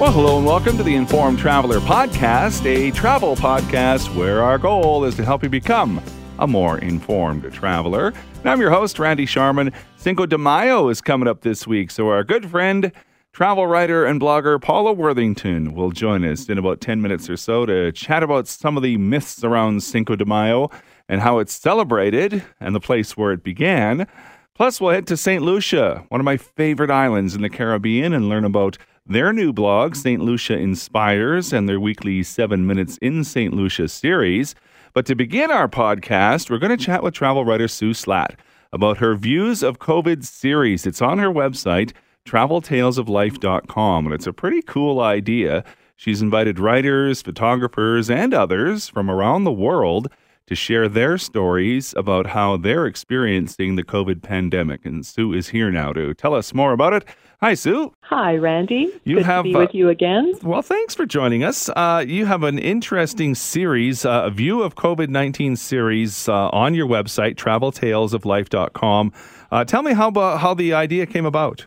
Well, hello and welcome to the Informed Traveler Podcast, a travel podcast where our goal is to help you become a more informed traveler. And I'm your host, Randy Sharman. Cinco de Mayo is coming up this week, so our good friend, travel writer and blogger Paula Worthington will join us in about 10 minutes or so to chat about some of the myths around Cinco de Mayo and how it's celebrated and the place where it began. Plus, we'll head to St. Lucia, one of my favorite islands in the Caribbean, and learn about their new blog, St. Lucia Inspires, and their weekly Seven Minutes in St. Lucia series. But to begin our podcast, we're going to chat with travel writer Sue Slaght about her Views of COVID series. It's on her website, traveltalesoflife.com, and it's a pretty cool idea. She's invited writers, photographers, and others from around the world to share their stories about how they're experiencing the COVID pandemic. And Sue is here now to tell us more about it. Hi, Sue. Hi, Randy. You Good have to be with uh, you again. Well, thanks for joining us. Uh, you have an interesting series, uh, a view of COVID nineteen series uh, on your website, TravelTalesOfLife.com. Uh, tell me how how the idea came about.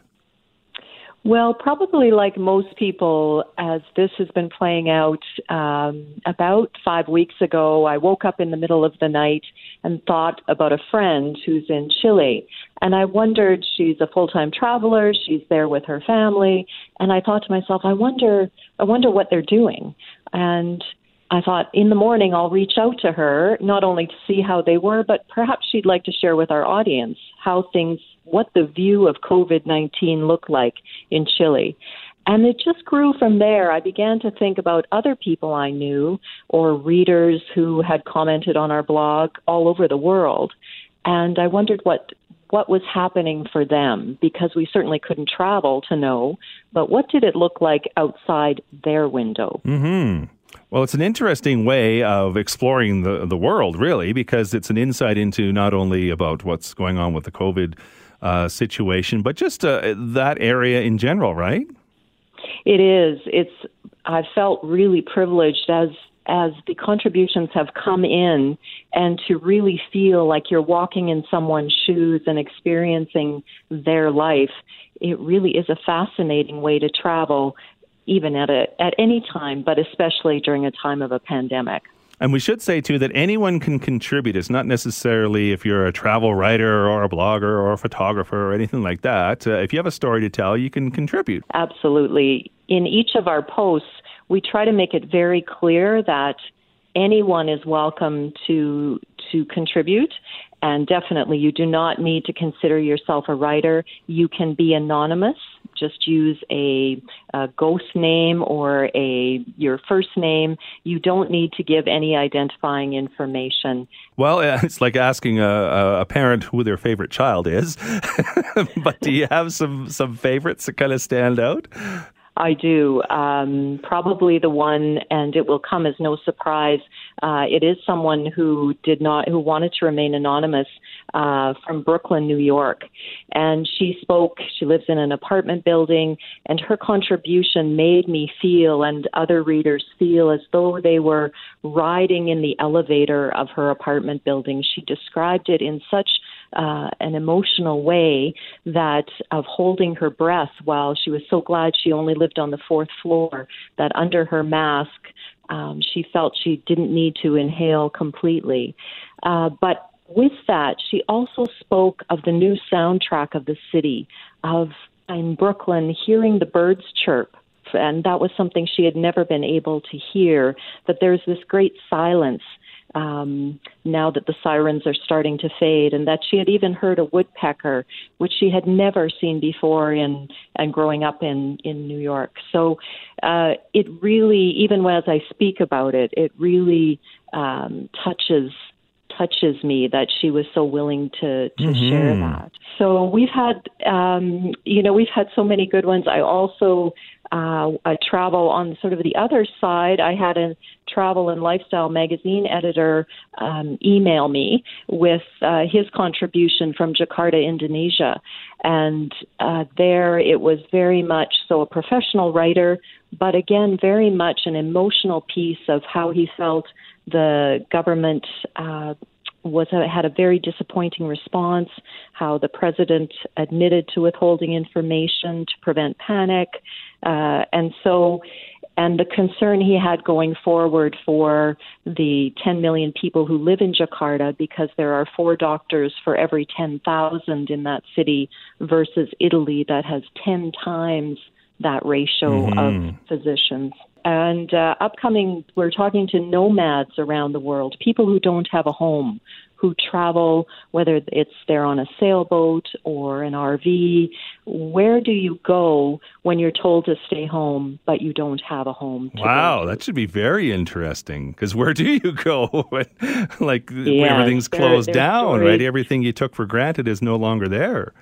Well, probably like most people, as this has been playing out, um, about five weeks ago, I woke up in the middle of the night and thought about a friend who's in Chile. And I wondered, she's a full time traveler, she's there with her family. And I thought to myself, I wonder, I wonder what they're doing. And I thought in the morning I'll reach out to her, not only to see how they were, but perhaps she'd like to share with our audience how things, what the view of COVID 19 looked like in Chile. And it just grew from there. I began to think about other people I knew or readers who had commented on our blog all over the world. And I wondered what what was happening for them because we certainly couldn't travel to know, but what did it look like outside their window? Mm-hmm. Well, it's an interesting way of exploring the, the world, really, because it's an insight into not only about what's going on with the COVID uh, situation, but just uh, that area in general, right? It is. It's. I felt really privileged as as the contributions have come in and to really feel like you're walking in someone's shoes and experiencing their life it really is a fascinating way to travel even at a, at any time, but especially during a time of a pandemic. And we should say too that anyone can contribute. It's not necessarily if you're a travel writer or a blogger or a photographer or anything like that. Uh, if you have a story to tell, you can contribute. Absolutely. In each of our posts, we try to make it very clear that anyone is welcome to to contribute and definitely you do not need to consider yourself a writer you can be anonymous just use a, a ghost name or a your first name. You don't need to give any identifying information. Well, it's like asking a, a parent who their favorite child is. but do you have some some favorites that kind of stand out? I do. Um, probably the one, and it will come as no surprise. Uh, it is someone who did not, who wanted to remain anonymous uh, from Brooklyn, New York. And she spoke, she lives in an apartment building, and her contribution made me feel, and other readers feel, as though they were riding in the elevator of her apartment building. She described it in such uh, an emotional way that of holding her breath while she was so glad she only lived on the fourth floor, that under her mask, um, she felt she didn't need to inhale completely. Uh, but with that, she also spoke of the new soundtrack of the city, of in Brooklyn, hearing the birds chirp. And that was something she had never been able to hear, that there's this great silence um, now that the sirens are starting to fade, and that she had even heard a woodpecker, which she had never seen before in and growing up in in New York. So uh, it really, even as I speak about it, it really um, touches touches me that she was so willing to to mm-hmm. share that. So we've had, um, you know, we've had so many good ones. I also uh, I travel on sort of the other side. I had a travel and lifestyle magazine editor um, email me with uh, his contribution from Jakarta, Indonesia. And uh, there it was very much so a professional writer, but again, very much an emotional piece of how he felt the government uh, was a, had a very disappointing response. How the president admitted to withholding information to prevent panic, Uh, and so, and the concern he had going forward for the 10 million people who live in Jakarta, because there are four doctors for every 10,000 in that city, versus Italy that has 10 times that ratio mm-hmm. of physicians. And uh, upcoming, we're talking to nomads around the world, people who don't have a home, who travel, whether it's they're on a sailboat or an RV. Where do you go when you're told to stay home, but you don't have a home? wow, that should be very interesting. Because where do you go when, like, everything's closed down, stories. right? Everything you took for granted is no longer there.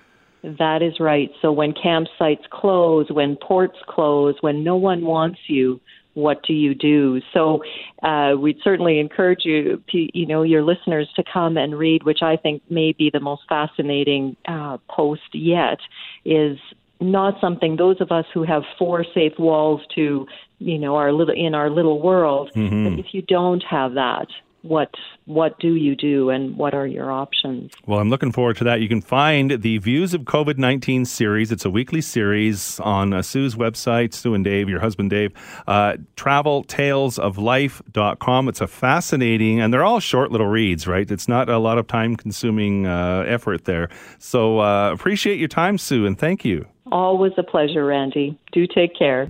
That is right. So when campsites close, when ports close, when no one wants you, what do you do? So uh, we'd certainly encourage you, you know, your listeners to come and read, which I think may be the most fascinating uh, post yet. Is not something those of us who have four safe walls to, you know, our little in our little world. Mm-hmm. But if you don't have that, what what do you do and what are your options? Well, I'm looking forward to that. You can find the Views of COVID 19 series. It's a weekly series on uh, Sue's website, Sue and Dave, your husband Dave, uh, traveltalesoflife.com. It's a fascinating, and they're all short little reads, right? It's not a lot of time consuming uh, effort there. So uh, appreciate your time, Sue, and thank you. Always a pleasure, Randy. Do take care.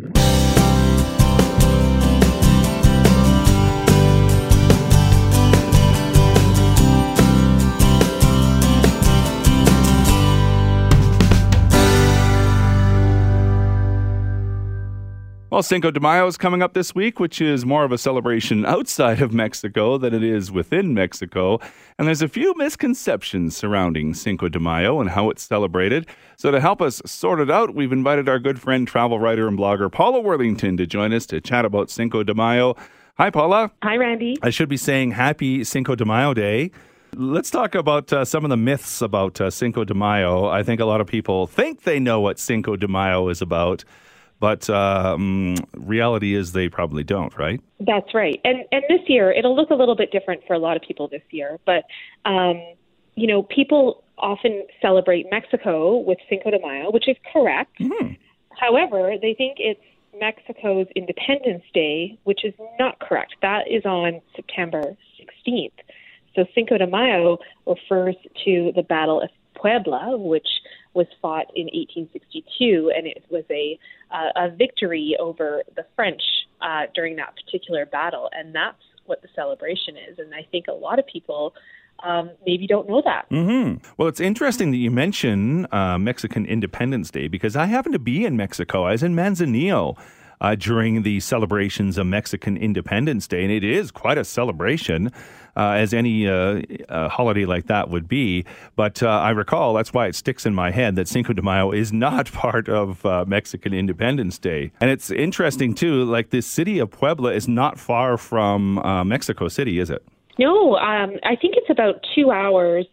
Well, Cinco de Mayo is coming up this week, which is more of a celebration outside of Mexico than it is within Mexico. And there's a few misconceptions surrounding Cinco de Mayo and how it's celebrated. So, to help us sort it out, we've invited our good friend, travel writer, and blogger Paula Worthington to join us to chat about Cinco de Mayo. Hi, Paula. Hi, Randy. I should be saying Happy Cinco de Mayo Day. Let's talk about uh, some of the myths about uh, Cinco de Mayo. I think a lot of people think they know what Cinco de Mayo is about. But um, reality is they probably don't, right? That's right. And and this year it'll look a little bit different for a lot of people this year. But um, you know, people often celebrate Mexico with Cinco de Mayo, which is correct. Mm-hmm. However, they think it's Mexico's Independence Day, which is not correct. That is on September 16th. So Cinco de Mayo refers to the Battle of Puebla, which was fought in 1862, and it was a uh, a victory over the French uh, during that particular battle, and that's what the celebration is. And I think a lot of people um, maybe don't know that. Mm-hmm. Well, it's interesting that you mention uh, Mexican Independence Day because I happen to be in Mexico. I was in Manzanillo uh, during the celebrations of Mexican Independence Day, and it is quite a celebration. Uh, as any uh, uh, holiday like that would be. But uh, I recall that's why it sticks in my head that Cinco de Mayo is not part of uh, Mexican Independence Day. And it's interesting, too, like the city of Puebla is not far from uh, Mexico City, is it? No, um, I think it's about two hours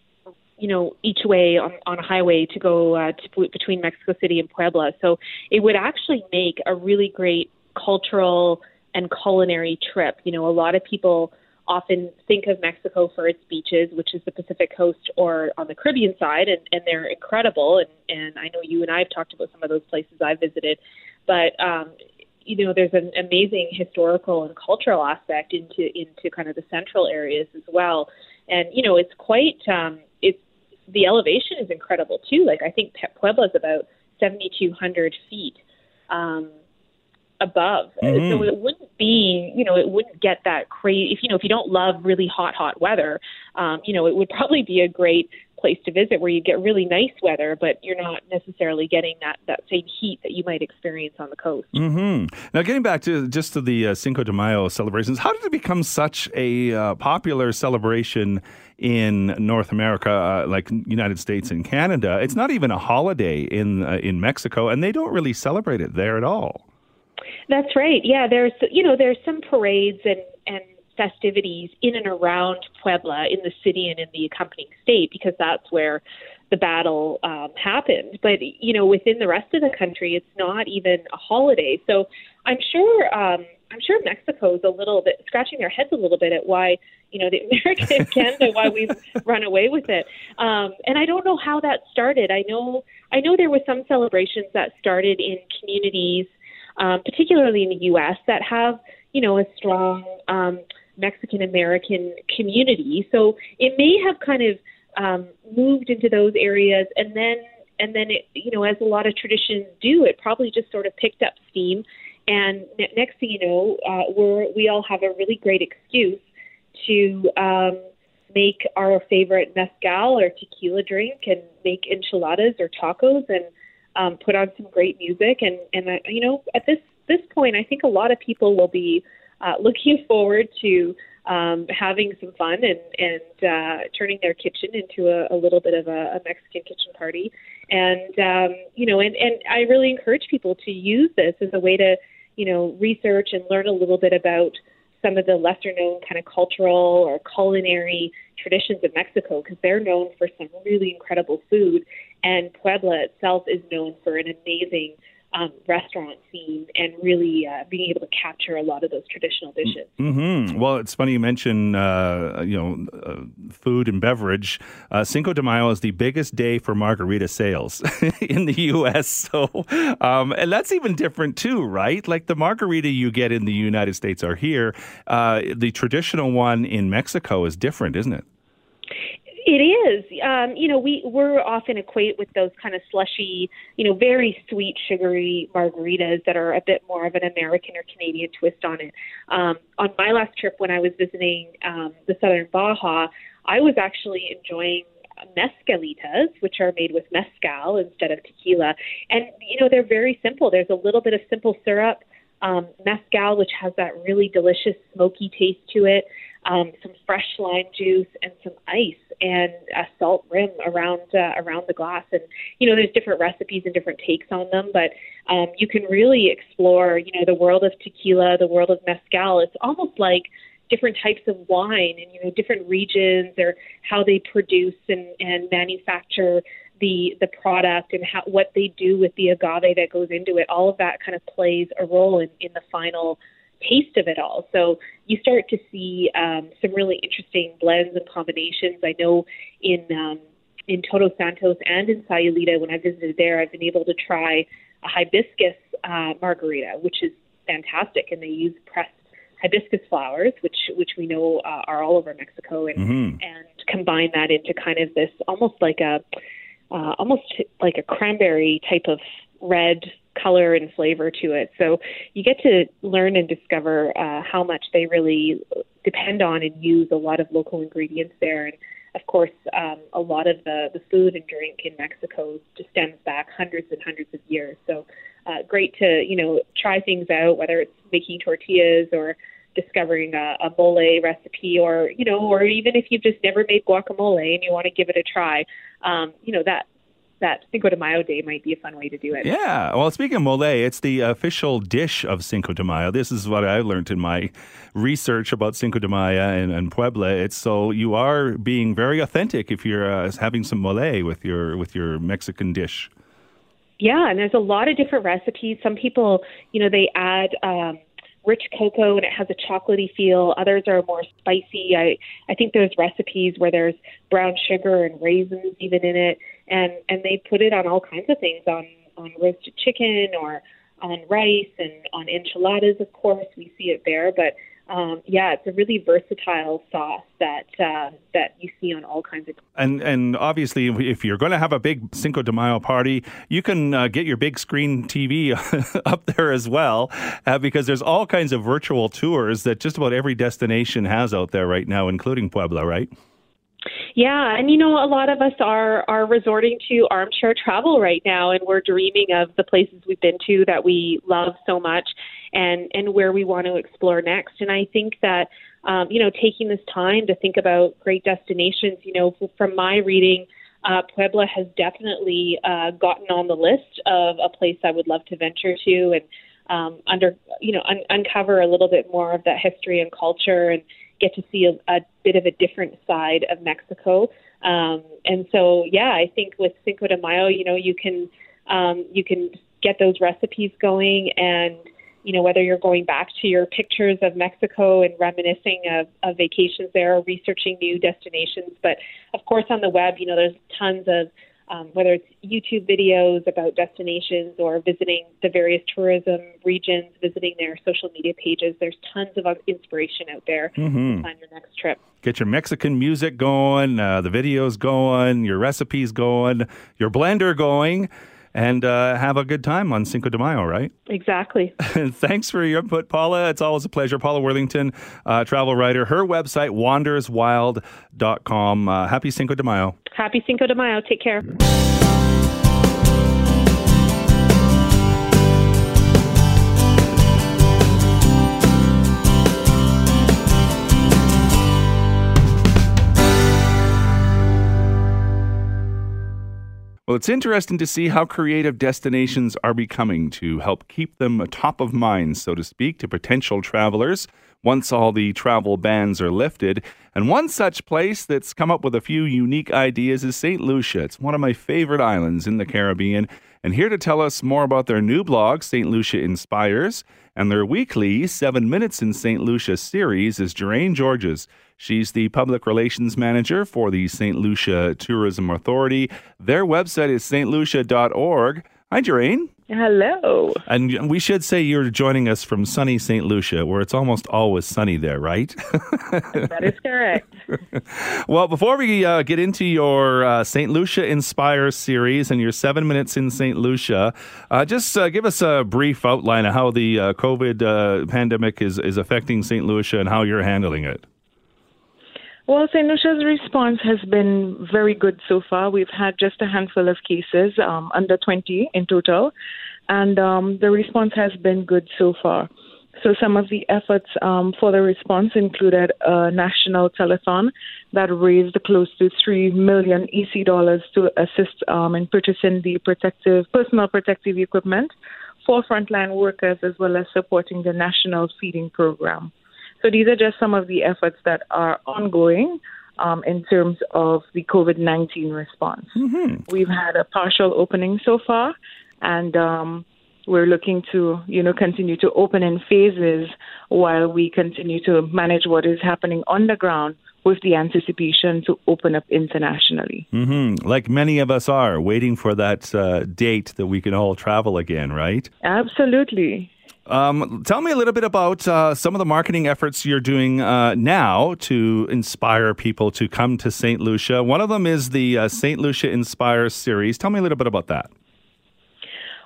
you know each way on, on a highway to go uh, to, between Mexico City and Puebla. So it would actually make a really great cultural and culinary trip. You know, a lot of people often think of Mexico for its beaches, which is the Pacific coast or on the Caribbean side, and, and they're incredible. And, and I know you and I have talked about some of those places I've visited, but um, you know, there's an amazing historical and cultural aspect into into kind of the central areas as well. And you know, it's quite um, the elevation is incredible too. Like I think Puebla is about 7,200 feet. Um, above. Mm-hmm. So it wouldn't be, you know, it wouldn't get that crazy. If you know, if you don't love really hot, hot weather, um, you know, it would probably be a great place to visit where you get really nice weather, but you're not necessarily getting that that same heat that you might experience on the coast. Mm-hmm. Now, getting back to just to the uh, Cinco de Mayo celebrations, how did it become such a uh, popular celebration? in North America, uh, like United States and Canada, it's not even a holiday in uh, in Mexico, and they don't really celebrate it there at all. That's right. Yeah, there's you know there's some parades and and festivities in and around Puebla in the city and in the accompanying state because that's where the battle um, happened. But you know within the rest of the country, it's not even a holiday. So I'm sure um, I'm sure Mexico's a little bit scratching their heads a little bit at why you know the American Canada why we've run away with it. Um, and I don't know how that started. I know I know there were some celebrations that started in communities um, particularly in the U.S., that have you know a strong um, Mexican American community. So it may have kind of um, moved into those areas, and then and then it, you know, as a lot of traditions do, it probably just sort of picked up steam. And next thing you know, uh, we're we all have a really great excuse to um, make our favorite mezcal or tequila drink and make enchiladas or tacos and um, put on some great music. And and uh, you know, at this this point, I think a lot of people will be uh, looking forward to um, having some fun and and uh, turning their kitchen into a, a little bit of a, a Mexican kitchen party. And um, you know, and and I really encourage people to use this as a way to you know research and learn a little bit about some of the lesser known kind of cultural or culinary traditions of Mexico because they're known for some really incredible food and Puebla itself is known for an amazing um, restaurant scene and really uh, being able to capture a lot of those traditional dishes. Mm-hmm. Well, it's funny you mention uh, you know uh, food and beverage. Uh, Cinco de Mayo is the biggest day for margarita sales in the U.S. So, um, and that's even different too, right? Like the margarita you get in the United States are here. Uh, the traditional one in Mexico is different, isn't it? It is. Um, you know, we we're often equate with those kind of slushy, you know, very sweet, sugary margaritas that are a bit more of an American or Canadian twist on it. Um, on my last trip, when I was visiting um, the Southern Baja, I was actually enjoying mezcalitas, which are made with mezcal instead of tequila, and you know they're very simple. There's a little bit of simple syrup, um, mezcal, which has that really delicious smoky taste to it um, some fresh lime juice, and some ice and a salt rim around uh, around the glass. And you know, there's different recipes and different takes on them, but um, you can really explore, you know, the world of tequila, the world of mezcal. It's almost like different types of wine and you know different regions or how they produce and, and manufacture the the product and how what they do with the agave that goes into it all of that kind of plays a role in, in the final taste of it all. So you start to see um, some really interesting blends and combinations. I know in um, in Todos Santos and in Sayulita, when I visited there, I've been able to try a hibiscus uh, margarita, which is fantastic, and they use pressed hibiscus flowers, which which we know uh, are all over Mexico, and mm-hmm. and combine that into kind of this almost like a uh, almost like a cranberry type of red color and flavor to it. So you get to learn and discover uh, how much they really depend on and use a lot of local ingredients there. And of course, um, a lot of the, the food and drink in Mexico just stems back hundreds and hundreds of years. So uh, great to you know try things out, whether it's making tortillas or discovering a, a mole recipe, or you know, or even if you've just never made guacamole and you want to give it a try, um, you know that that Cinco de Mayo day might be a fun way to do it. Yeah. Well, speaking of mole, it's the official dish of Cinco de Mayo. This is what I learned in my research about Cinco de Mayo and, and Puebla. It's so you are being very authentic if you're uh, having some mole with your with your Mexican dish. Yeah, and there's a lot of different recipes. Some people, you know, they add um, rich cocoa and it has a chocolatey feel. Others are more spicy. I I think there's recipes where there's brown sugar and raisins even in it, and and they put it on all kinds of things on on roasted chicken or on rice and on enchiladas. Of course, we see it there, but um, yeah, it's a really versatile sauce that uh, that you see on all kinds of. And and obviously, if you're going to have a big Cinco de Mayo party, you can uh, get your big screen TV up there as well, uh, because there's all kinds of virtual tours that just about every destination has out there right now, including Puebla, right? Yeah, and you know, a lot of us are are resorting to armchair travel right now, and we're dreaming of the places we've been to that we love so much and and where we want to explore next. And I think that um, you know taking this time to think about great destinations. You know, from my reading. Uh, Puebla has definitely uh, gotten on the list of a place I would love to venture to and um, under you know un- uncover a little bit more of that history and culture and get to see a, a bit of a different side of Mexico. Um, and so, yeah, I think with Cinco de Mayo, you know, you can um, you can get those recipes going and you know, whether you're going back to your pictures of Mexico and reminiscing of, of vacations there or researching new destinations. But of course, on the web, you know, there's tons of um, whether it's YouTube videos about destinations or visiting the various tourism regions, visiting their social media pages. There's tons of inspiration out there mm-hmm. plan your next trip. Get your Mexican music going, uh, the videos going, your recipes going, your blender going and uh, have a good time on Cinco de Mayo, right? Exactly. Thanks for your input, Paula. It's always a pleasure. Paula Worthington, uh, travel writer. Her website, wanderswild.com. Uh, happy Cinco de Mayo. Happy Cinco de Mayo. Take care. Well, it's interesting to see how creative destinations are becoming to help keep them top of mind, so to speak, to potential travelers once all the travel bans are lifted. And one such place that's come up with a few unique ideas is St. Lucia. It's one of my favorite islands in the Caribbean. And here to tell us more about their new blog, St. Lucia Inspires, and their weekly Seven Minutes in St. Lucia series is Geraine Georges. She's the public relations manager for the St. Lucia Tourism Authority. Their website is stlucia.org. Hi, Geraine. Hello. And we should say you're joining us from sunny St. Lucia, where it's almost always sunny there, right? that is correct. well, before we uh, get into your uh, St. Lucia Inspire series and your seven minutes in St. Lucia, uh, just uh, give us a brief outline of how the uh, COVID uh, pandemic is, is affecting St. Lucia and how you're handling it. Well, St. Lucia's response has been very good so far. We've had just a handful of cases, um, under 20 in total, and um, the response has been good so far. So, some of the efforts um, for the response included a national telethon that raised close to 3 million EC dollars to assist um, in purchasing the protective, personal protective equipment for frontline workers as well as supporting the national feeding program. So these are just some of the efforts that are ongoing um, in terms of the COVID 19 response. Mm-hmm. We've had a partial opening so far, and um, we're looking to, you know, continue to open in phases while we continue to manage what is happening on the ground with the anticipation to open up internationally. Mm-hmm. Like many of us are waiting for that uh, date that we can all travel again, right? Absolutely. Um, tell me a little bit about uh, some of the marketing efforts you're doing uh, now to inspire people to come to St. Lucia. One of them is the uh, St. Lucia Inspire series. Tell me a little bit about that.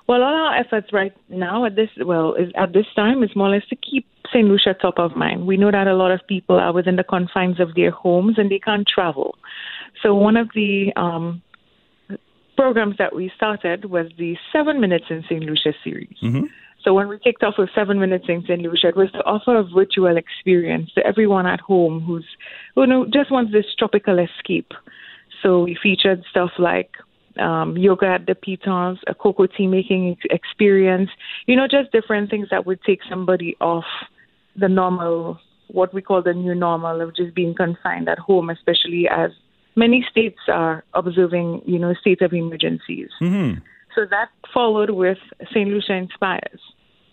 Well, all our efforts right now at this well is, at this time is more or less to keep St. Lucia top of mind. We know that a lot of people are within the confines of their homes and they can't travel. So one of the um, programs that we started was the Seven Minutes in St. Lucia series. Mm-hmm. So when we kicked off with Seven Minutes in St. Lucia, it was to offer a virtual experience to everyone at home who's who know, just wants this tropical escape. So we featured stuff like um, yoga at the pitons, a cocoa tea making experience, you know, just different things that would take somebody off the normal, what we call the new normal of just being confined at home, especially as many states are observing, you know, state of emergencies. Mm-hmm. So that followed with St. Lucia Inspires,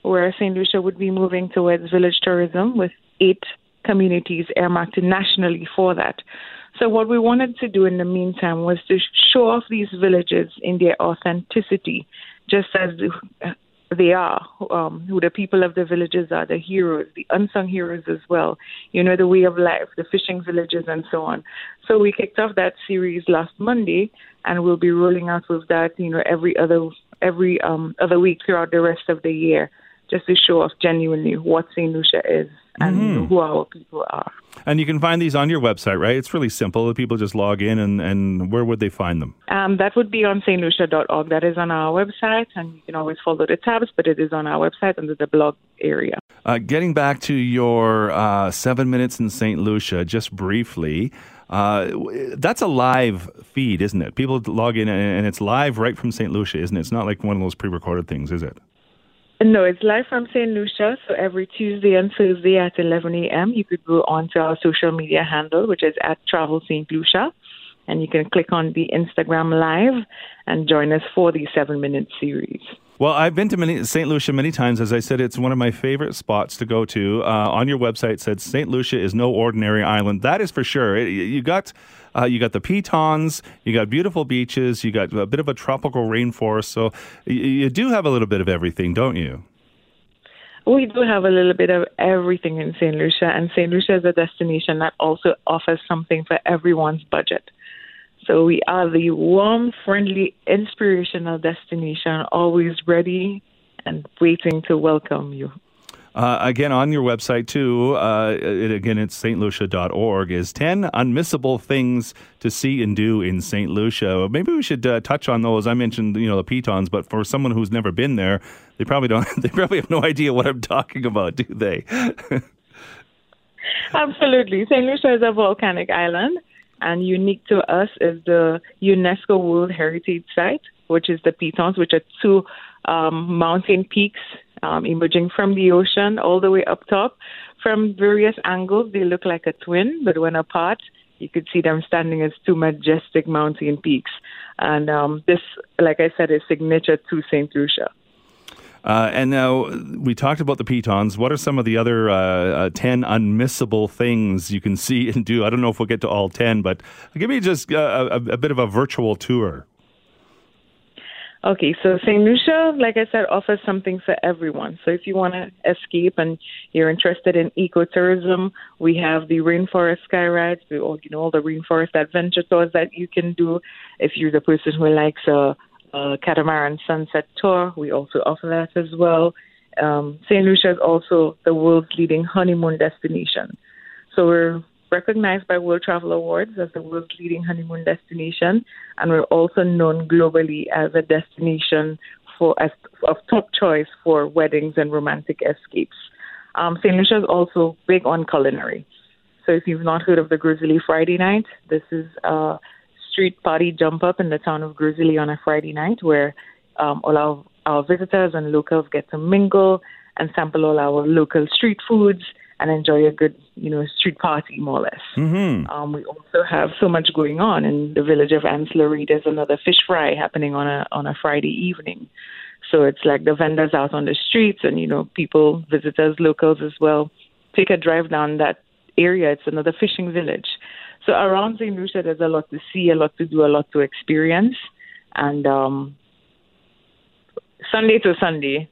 where St. Lucia would be moving towards village tourism with eight communities earmarked nationally for that. So what we wanted to do in the meantime was to show off these villages in their authenticity, just as they are, um, who the people of the villages are, the heroes, the unsung heroes as well, you know, the way of life, the fishing villages, and so on. So we kicked off that series last Monday, and we'll be rolling out with that, you know, every other every um, other week throughout the rest of the year, just to show off genuinely what St. Lucia is and mm-hmm. who our people are. And you can find these on your website, right? It's really simple. People just log in, and, and where would they find them? Um, that would be on stlucia.org. That is on our website, and you can always follow the tabs, but it is on our website under the blog area. Uh, getting back to your uh, seven minutes in St. Lucia, just briefly, uh, that's a live feed, isn't it? People log in and it's live right from St. Lucia, isn't it? It's not like one of those pre recorded things, is it? No, it's live from St. Lucia. So every Tuesday and Thursday at 11 a.m., you could go onto our social media handle, which is at Travel St. Lucia. And you can click on the Instagram Live and join us for the seven minute series. Well, I've been to many, St. Lucia many times. As I said, it's one of my favorite spots to go to. Uh, on your website, said St. Lucia is no ordinary island. That is for sure. It, you got uh, you got the pitons, you got beautiful beaches, you got a bit of a tropical rainforest. So you, you do have a little bit of everything, don't you? We do have a little bit of everything in St. Lucia, and St. Lucia is a destination that also offers something for everyone's budget. So we are the warm, friendly, inspirational destination, always ready and waiting to welcome you. Uh, again, on your website too, uh, it, again, it's stlucia.org, is 10 unmissable things to see and do in St. Lucia. Maybe we should uh, touch on those. I mentioned, you know, the pitons, but for someone who's never been there, they probably don't, they probably have no idea what I'm talking about, do they? Absolutely. St. Lucia is a volcanic island, and unique to us is the UNESCO World Heritage Site, which is the pitons, which are two um, mountain peaks um, emerging from the ocean all the way up top. From various angles, they look like a twin, but when apart, you could see them standing as two majestic mountain peaks. And um, this, like I said, is signature to St. Lucia. Uh, and now we talked about the pitons. What are some of the other uh, uh, 10 unmissable things you can see and do? I don't know if we'll get to all 10, but give me just uh, a, a bit of a virtual tour. Okay, so St. Lucia, like I said, offers something for everyone. So if you want to escape and you're interested in ecotourism, we have the rainforest sky rides, you know, all the rainforest adventure tours that you can do. If you're the person who likes a, a catamaran sunset tour, we also offer that as well. Um, St. Lucia is also the world's leading honeymoon destination. So we're recognized by World Travel Awards as the world's leading honeymoon destination, and we're also known globally as a destination for as, of top choice for weddings and romantic escapes. Um, St. Lucia is also big on culinary. So if you've not heard of the Gros Islet Friday Night, this is a street party jump up in the town of Gros Islet on a Friday night where um, all our, our visitors and locals get to mingle and sample all our local street foods and enjoy a good, you know, street party more or less. Mm-hmm. Um, we also have so much going on in the village of Anse La Raye. There's another fish fry happening on a on a Friday evening. So it's like the vendors out on the streets and, you know, people, visitors, locals as well, take a drive down that area. It's another fishing village. So around St. Lucia, there's a lot to see, a lot to do, a lot to experience. And um, Sunday to Sunday,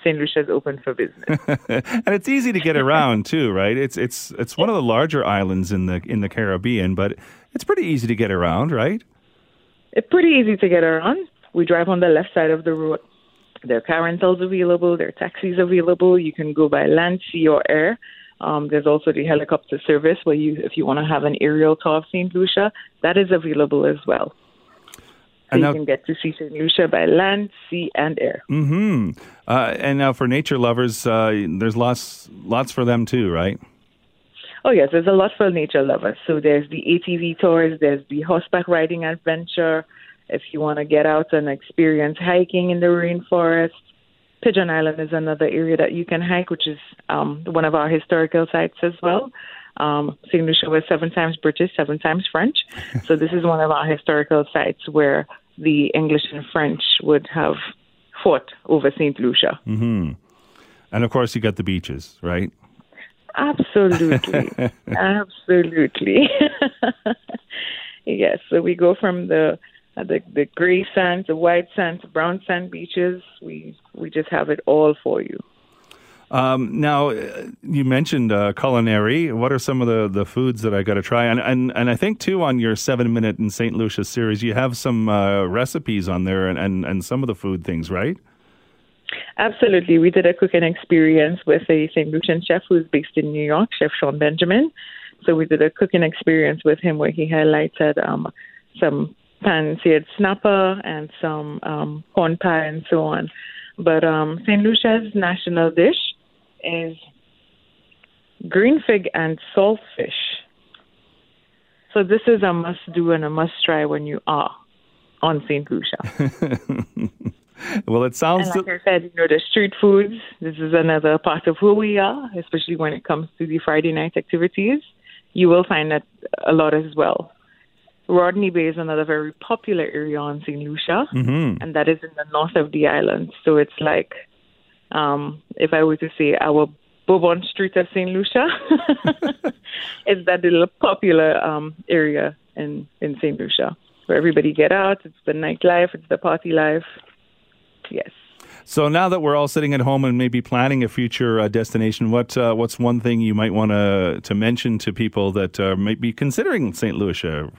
St. Lucia is open for business. and it's easy to get around too, right? It's it's it's one of the larger islands in the in the Caribbean, but it's pretty easy to get around, right? It's pretty easy to get around. We drive on the left side of the road. There are car rentals available. There are taxis available. You can go by land, sea, or air. Um, there's also the helicopter service where you, if you want to have an aerial tour of St. Lucia, that is available as well. So and now, you can get to see St. Lucia by land, sea, and air. Mm-hmm. Uh, and now for nature lovers, uh, there's lots, lots for them too, right? Oh yes, there's a lot for nature lovers. So there's the ATV tours, there's the horseback riding adventure. If you want to get out and experience hiking in the rainforest, Pigeon Island is another area that you can hike, which is um, one of our historical sites as well. Um, St. Lucia was seven times British, seven times French. so this is one of our historical sites where the English and French would have fought over St. Lucia. Mm-hmm. And of course, you got the beaches, right? Absolutely. Absolutely. yes. So we go from the the the gray sand, the white sand, the brown sand beaches. We we just have it all for you. Um, now, uh, you mentioned uh, culinary. What are some of the, the foods that I got to try? And, and and I think too on your seven minute in St. Lucia series, you have some uh, recipes on there and, and, and some of the food things, right? Absolutely. We did a cooking experience with a St. Lucian chef who's based in New York, Chef Sean Benjamin. So we did a cooking experience with him where he highlighted um, some pan-seared snapper and some um, corn pie and so on. But um, St. Lucia's national dish is green fig and saltfish. So this is a must do and a must try when you are on St. Lucia. well, it sounds. And like I said, you know, the street foods. This is another part of who we are, especially when it comes to the Friday night activities. You will find that a lot as well. Rodney Bay is another very popular area on St. Lucia, Mm-hmm. and that is in the north of the island. So it's like, um, if I were to say our Bourbon Street of St. Lucia, it's that little popular um, area in, in St. Lucia where everybody get out. It's the nightlife, it's the party life. Yes. So now that we're all sitting at home and maybe planning a future uh, destination, what uh, what's one thing you might want to to mention to people that uh, might be considering St. Lucia?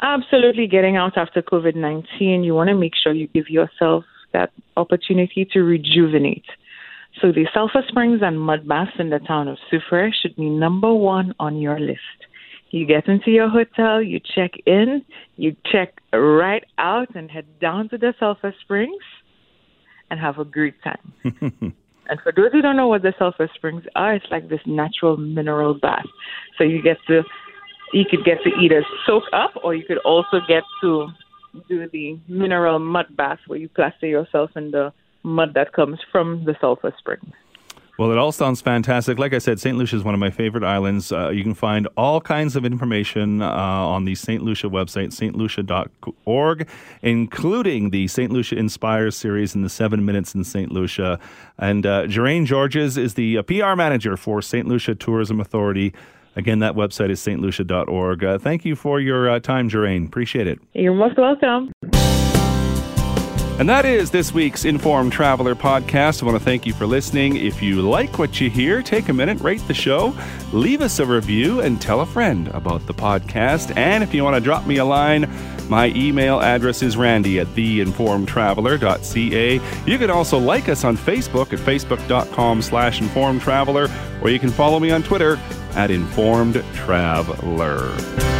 Absolutely getting out after COVID 19, you want to make sure you give yourself that opportunity to rejuvenate. So the sulfur springs and mud baths in the town of Soufrière should be number one on your list. You get into your hotel, you check in, you check right out and head down to the sulfur springs and have a great time. and for those who don't know what the sulfur springs are, it's like this natural mineral bath. So you get to you could get to either soak up or you could also get to do the mineral mud bath where you plaster yourself in the mud that comes from the sulfur spring. Well, it all sounds fantastic. Like I said, St. Lucia is one of my favorite islands. Uh, you can find all kinds of information uh, on the St. Lucia website, stlucia.org, including the St. Lucia Inspires series and the Seven Minutes in St. Lucia. And uh, Georges is the uh, PR manager for St. Lucia Tourism Authority. Again, that website is stlucia.org. Uh, thank you for your uh, time, Geraine. Appreciate it. You're most welcome. And that is this week's Informed Traveler podcast. I want to thank you for listening. If you like what you hear, take a minute, rate the show, leave us a review, and tell a friend about the podcast. And if you want to drop me a line, my email address is randy at theinformedtraveler.ca. You can also like us on Facebook at facebook.com slash informedtraveler, or you can follow me on Twitter at Informed Traveler.